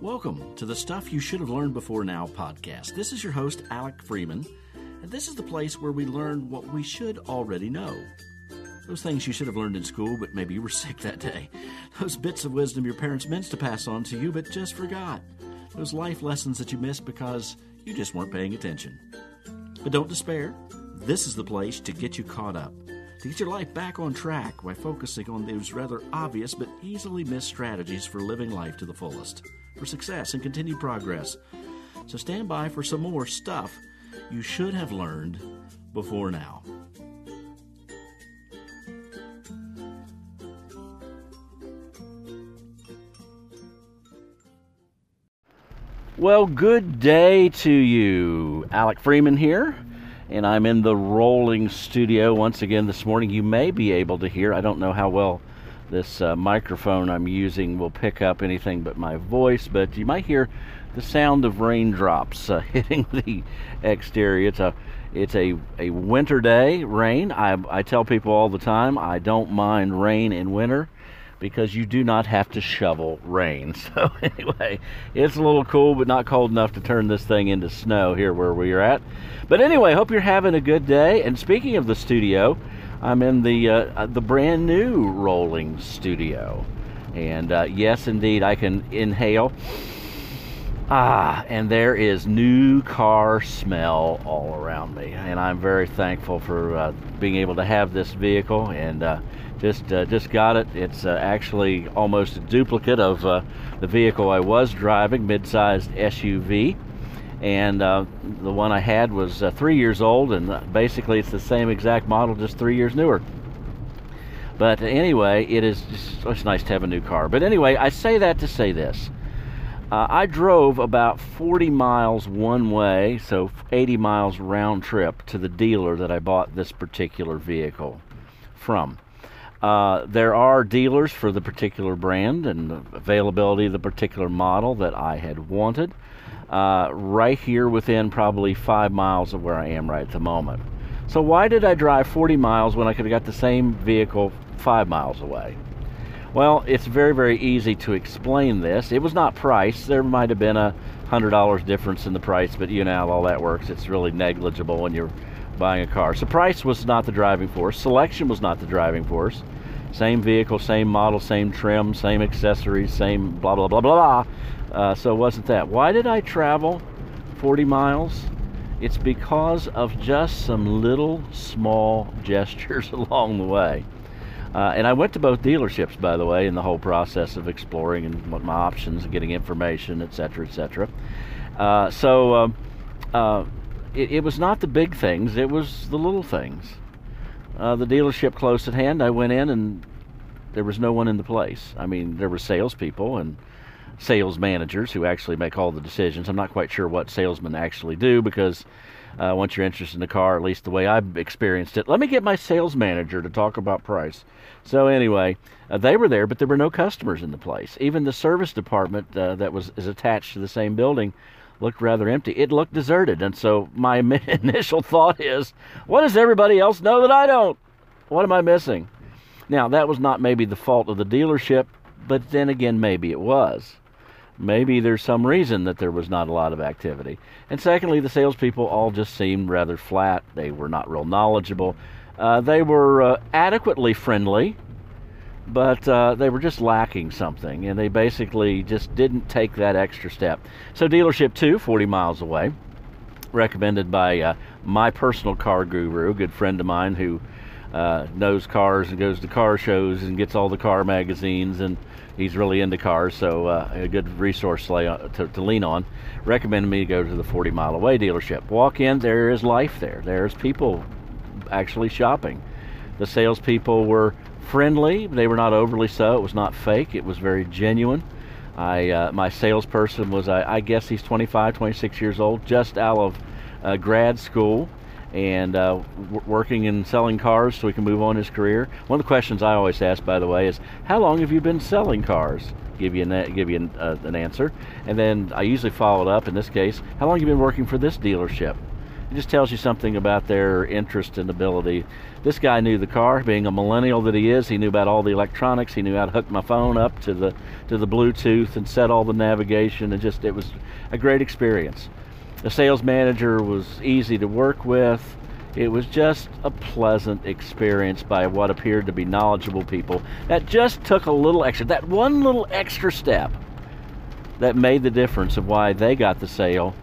Welcome to the Stuff You Should Have Learned Before Now podcast. This is your host, Alec Freeman, and this is the place where we learn what we should already know. Those things you should have learned in school, but maybe you were sick that day. Those bits of wisdom your parents meant to pass on to you, but just forgot. Those life lessons that you missed because you just weren't paying attention. But don't despair. This is the place to get you caught up, to get your life back on track by focusing on those rather obvious but easily missed strategies for living life to the fullest for success and continued progress. So stand by for some more stuff you should have learned before now. Well, good day to you. Alec Freeman here, and I'm in the rolling studio once again this morning. You may be able to hear, I don't know how well this uh, microphone I'm using will pick up anything but my voice, but you might hear the sound of raindrops uh, hitting the exterior. It's a it's a, a winter day, rain. I, I tell people all the time I don't mind rain in winter because you do not have to shovel rain. So, anyway, it's a little cool, but not cold enough to turn this thing into snow here where we are at. But anyway, hope you're having a good day. And speaking of the studio, I'm in the uh, uh, the brand new rolling studio, and uh, yes, indeed, I can inhale. Ah, and there is new car smell all around me, and I'm very thankful for uh, being able to have this vehicle and uh, just uh, just got it. It's actually almost a duplicate of the vehicle I was driving, mid-sized SUV and uh, the one I had was uh, three years old, and uh, basically it's the same exact model, just three years newer. But anyway, it is just, it's nice to have a new car. But anyway, I say that to say this. Uh, I drove about 40 miles one way, so 80 miles round trip to the dealer that I bought this particular vehicle from. Uh, there are dealers for the particular brand and availability of the particular model that I had wanted uh, right here within probably five miles of where I am right at the moment. So, why did I drive 40 miles when I could have got the same vehicle five miles away? Well, it's very, very easy to explain this. It was not price. There might have been a $100 difference in the price, but you know how all that works. It's really negligible when you're buying a car. So, price was not the driving force, selection was not the driving force. Same vehicle, same model, same trim, same accessories, same blah, blah, blah, blah, blah. Uh, so it wasn't that. Why did I travel 40 miles? It's because of just some little small gestures along the way. Uh, and I went to both dealerships, by the way, in the whole process of exploring and what my options, and getting information, etc., etc. Uh, so um, uh, it, it, was not the big things; it was the little things. Uh, the dealership close at hand, I went in, and there was no one in the place. I mean, there were salespeople and sales managers who actually make all the decisions. I'm not quite sure what salesmen actually do because uh, once you're interested in the car, at least the way I've experienced it, let me get my sales manager to talk about price. So anyway, uh, they were there, but there were no customers in the place. Even the service department uh, that was is attached to the same building looked rather empty. It looked deserted, and so my initial thought is, what does everybody else know that I don't? What am I missing? Now that was not maybe the fault of the dealership, but then again, maybe it was maybe there's some reason that there was not a lot of activity. And secondly, the salespeople all just seemed rather flat. They were not real knowledgeable. Uh, they were uh, adequately friendly, but uh, they were just lacking something, and they basically just didn't take that extra step. So, dealership two, 40 miles away, recommended by uh, my personal car guru, a good friend of mine who uh, knows cars and goes to car shows and gets all the car magazines and he's really into cars, so uh, a good resource to, to, lean on. Recommended me to go to the 40 mile away dealership. Walk in, there is life there. There's people actually shopping. The salespeople were friendly. They were not overly so. It was not fake. It was very genuine. I uh, my salesperson was I, I, guess he's 25, 26 years old, just out of uh, grad school and uh, working and selling cars so he can move on his career. One of the questions I always ask, by the way, is how long have you been selling cars? Give you an, give you an, uh, an answer, and then I usually follow it up. In this case, how long have you been working for this dealership? It just tells you something about their interest and ability. This guy knew the car, being a millennial that he is. He knew about all the electronics. He knew how to hook my phone up to the to the Bluetooth and set all the navigation. And just it was a great experience. The sales manager was easy to work with. It was just a pleasant experience by what appeared to be knowledgeable people that just took a little extra, that one little extra step that made the difference of why they got the sale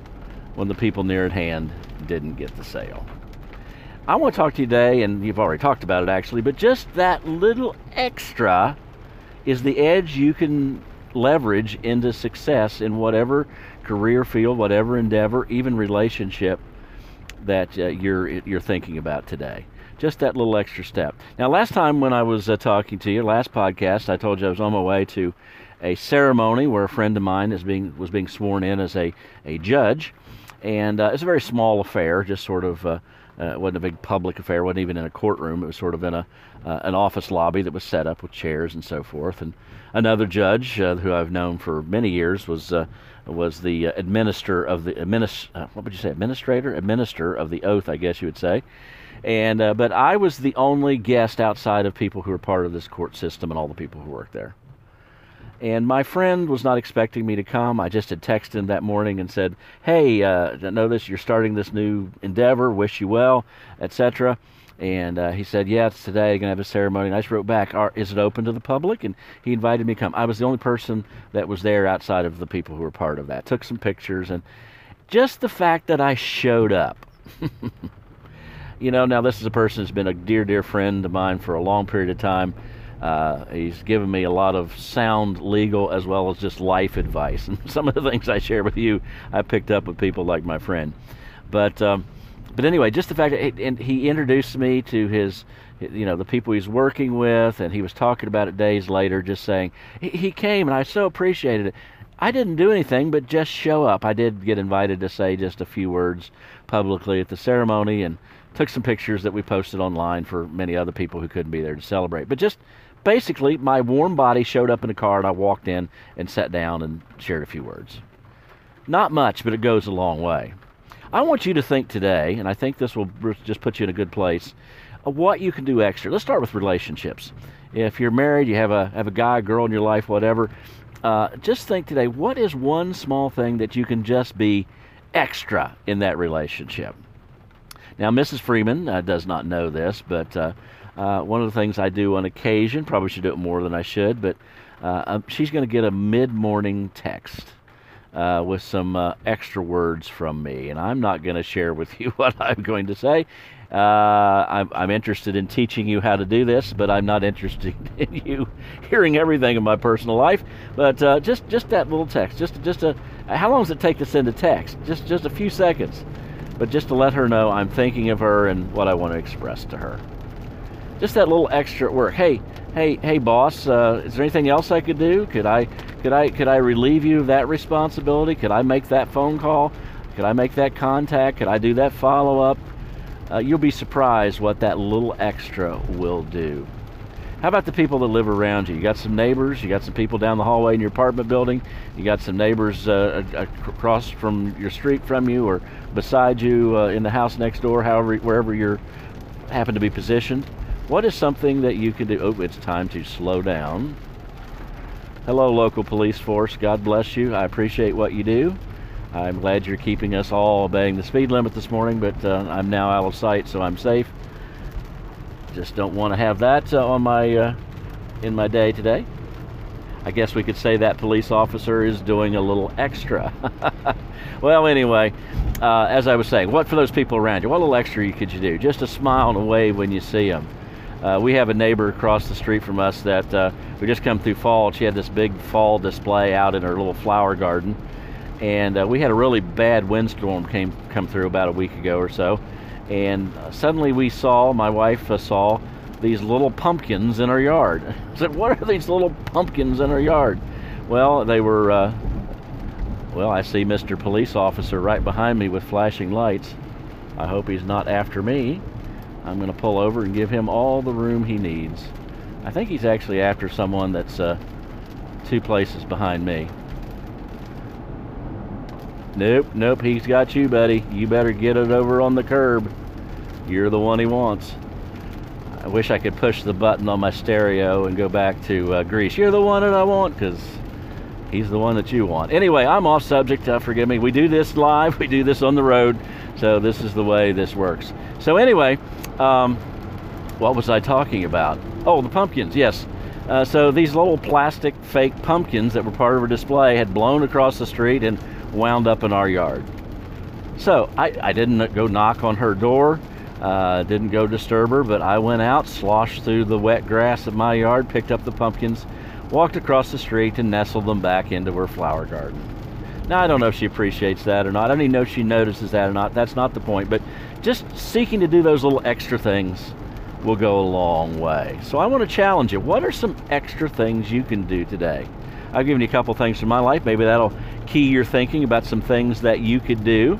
when the people near at hand didn't get the sale. I want to talk to you today, and you've already talked about it actually, but just that little extra is the edge you can leverage into success in whatever career field, whatever endeavor, even relationship that uh, you're you're thinking about today. Just that little extra step. Now, last time when I was uh, talking to you, last podcast, I told you I was on my way to a ceremony where a friend of mine is being was being sworn in as a a judge, and uh, it's a very small affair, just sort of. Uh, it wasn't a big public affair. wasn't even in a courtroom. It was sort of in a uh, an office lobby that was set up with chairs and so forth. And another judge uh, who I've known for many years was uh, was the uh, administer of the administ- what would you say administrator administer of the oath, I guess you would say. And but I was the only guest outside of people who were part of this court system and all the people who work there. And my friend was not expecting me to come. I just had texted him that morning and said, "Hey, uh, notice you're starting this new endeavor. Wish you well, etc." And uh, he said, "Yeah, it's today. Going to have a ceremony." And I just wrote back, "Is it open to the public?" And he invited me to come. I was the only person that was there outside of the people who were part of that. Took some pictures, and just the fact that I showed up. you know, now this is a person who's been a dear, dear friend of mine for a long period of time. Uh, he's given me a lot of sound legal as well as just life advice. And some of the things I share with you, I picked up with people like my friend. But um, but anyway, just the fact that he, and he introduced me to his, you know, the people he's working with, and he was talking about it days later, just saying he, he came, and I so appreciated it. I didn't do anything but just show up. I did get invited to say just a few words publicly at the ceremony, and took some pictures that we posted online for many other people who couldn't be there to celebrate. But just basically, my warm body showed up in the car, and I walked in and sat down and shared a few words. Not much, but it goes a long way. I want you to think today, and I think this will just put you in a good place, what you can do extra. Let's start with relationships. If you're married, you have a have a guy, girl in your life, whatever. Uh, just think today, what is one small thing that you can just be extra in that relationship? Now, Mrs. Freeman uh, does not know this, but uh, uh, one of the things I do on occasion, probably should do it more than I should, but uh, um, she's going to get a mid morning text. Uh, with some uh, extra words from me, and I'm not going to share with you what I'm going to say. Uh, I'm, I'm, interested in teaching you how to do this, but I'm not interested in you hearing everything in my personal life. But uh, just just that little text, just just a how long does it take to send a text? Just just a few seconds, but just to let her know I'm thinking of her and what I want to express to her just that little extra work. Hey, hey, hey, boss, uh, is there anything else I could do? Could I, could I, could I relieve you of that responsibility? Could I make that phone call? Could I make that contact? Could I do that follow up? Uh, you'll be surprised what that little extra will do. How about the people that live around you? You got some neighbors, you got some people down the hallway in your apartment building, you got some neighbors uh, across from your street from you or beside you uh, in the house next door, however, wherever you happen to be positioned. What is something that you can do? Oh, it's time to slow down. Hello, local police force. God bless you. I appreciate what you do. I'm glad you're keeping us all obeying the speed limit this morning, but uh, I'm now out of sight, so I'm safe. Just don't want to have that uh, on my uh, in my day today. I guess we could say that police officer is doing a little extra. well, anyway, uh, as I was saying, what for those people around you? What little extra could you do? Just a smile and a wave when you see them. Uh, we have a neighbor across the street from us that uh, we just come through fall. She had this big fall display out in her little flower garden, and uh, we had a really bad windstorm came come through about a week ago or so, and uh, suddenly we saw my wife uh, saw these little pumpkins in our yard. I said, "What are these little pumpkins in our yard?" Well, they were. Uh, well, I see Mr. Police Officer right behind me with flashing lights. I hope he's not after me. I'm going to pull over and give him all the room he needs. I think he's actually after someone that's uh, two places behind me. Nope, nope, he's got you, buddy. You better get it over on the curb. You're the one he wants. I wish I could push the button on my stereo and go back to uh, Grease. You're the one that I want because he's the one that you want. Anyway, I'm off subject. Uh, forgive me. We do this live. We do this on the road. So this is the way this works. So anyway, um, what was I talking about? Oh, the pumpkins. Yes. Uh, so these little plastic fake pumpkins that were part of a display had blown across the street and wound up in our yard. So I, I didn't go knock on her door, uh, didn't go disturb her, but I went out, sloshed through the wet grass of my yard, picked up the pumpkins, walked across the street, and nestled them back into her flower garden. Now, I don't know if she appreciates that or not. I don't even know if she notices that or not. That's not the point. But just seeking to do those little extra things will go a long way. So I want to challenge you. What are some extra things you can do today? I've given you a couple things from my life. Maybe that'll key your thinking about some things that you could do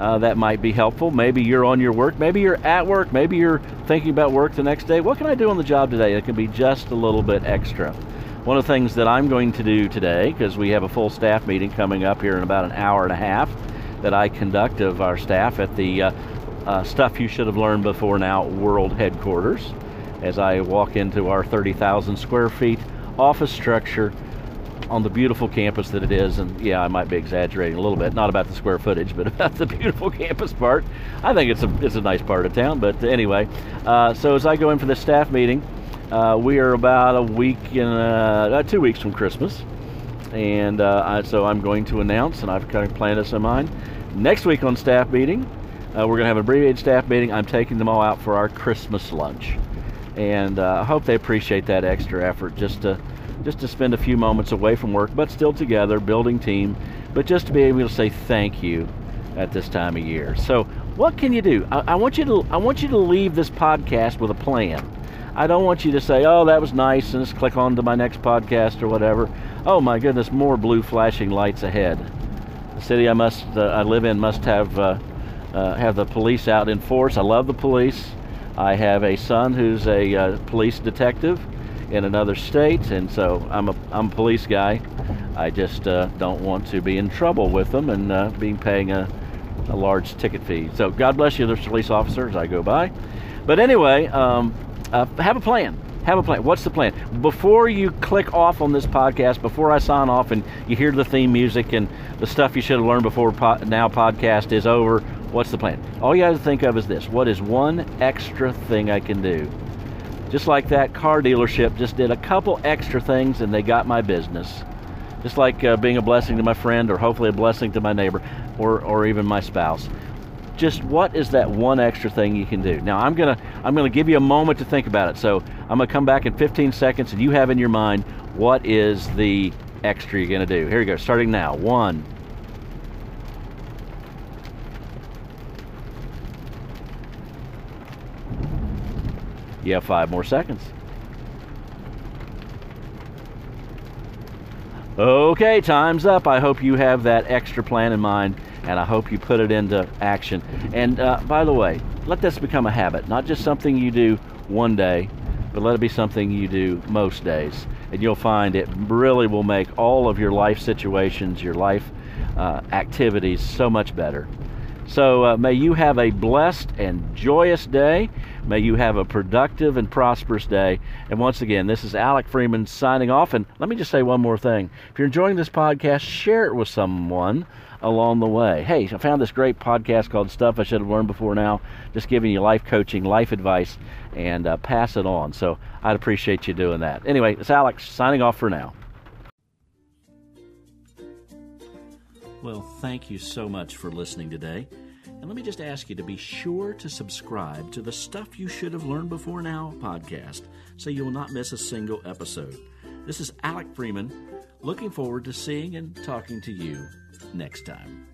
uh, that might be helpful. Maybe you're on your work. Maybe you're at work. Maybe you're thinking about work the next day. What can I do on the job today that can be just a little bit extra? One of the things that I'm going to do today, because we have a full staff meeting coming up here in about an hour and a half that I conduct of our staff at the uh, uh, Stuff You Should Have Learned Before Now World Headquarters, as I walk into our 30,000 square feet office structure on the beautiful campus that it is. And yeah, I might be exaggerating a little bit, not about the square footage, but about the beautiful campus part. I think it's a it's a nice part of town. But anyway, uh, so as I go in for this staff meeting, uh, we are about a week and uh two weeks from Christmas, and uh, I, so I'm going to announce, and I've kind of planned this in mind. Next week on staff meeting, uh, we're going to have an abbreviated staff meeting. I'm taking them all out for our Christmas lunch, and I hope they appreciate that extra effort just to just to spend a few moments away from work, but still together, building team, but just to be able to say thank you at this time of year. So, what can you do? I, I want you to I want you to leave this podcast with a plan. I don't want you to say, "Oh, that was nice," and just click on to my next podcast or whatever. Oh my goodness, more blue flashing lights ahead. The city I must uh, I live in must have uh, uh, have the police out in force. I love the police. I have a son who's a uh, police detective in another state, and so I'm a I'm a police guy. I just uh, don't want to be in trouble with them and uh, being paying a, a large ticket fee. So God bless you, those police officers. I go by, but anyway, um, uh, have a plan. Have a plan. What's the plan? Before you click off on this podcast, before I sign off and you hear the theme music and the stuff you should have learned before po- now podcast is over, what's the plan? All you have to think of is this what is one extra thing I can do just like that car dealership just did a couple extra things and they got my business. Just like uh, being a blessing to my friend or hopefully a blessing to my neighbor or, or even my spouse. Just what is that one extra thing you can do? Now I'm gonna I'm gonna give you a moment to think about it. So I'm gonna come back in 15 seconds and you have in your mind what is the extra you're gonna do. Here you go, starting now. One, You have five more seconds. Okay, time's up. I hope you have that extra plan in mind and I hope you put it into action. And uh, by the way, let this become a habit, not just something you do one day, but let it be something you do most days. And you'll find it really will make all of your life situations, your life uh, activities so much better. So uh, may you have a blessed and joyous day. May you have a productive and prosperous day. And once again, this is Alec Freeman signing off. And let me just say one more thing. If you're enjoying this podcast, share it with someone along the way. Hey, I found this great podcast called Stuff I Should Have Learned Before Now, just giving you life coaching, life advice, and uh, pass it on. So I'd appreciate you doing that. Anyway, it's Alex signing off for now. Well, thank you so much for listening today. And let me just ask you to be sure to subscribe to the Stuff You Should Have Learned Before Now podcast so you will not miss a single episode. This is Alec Freeman, looking forward to seeing and talking to you next time.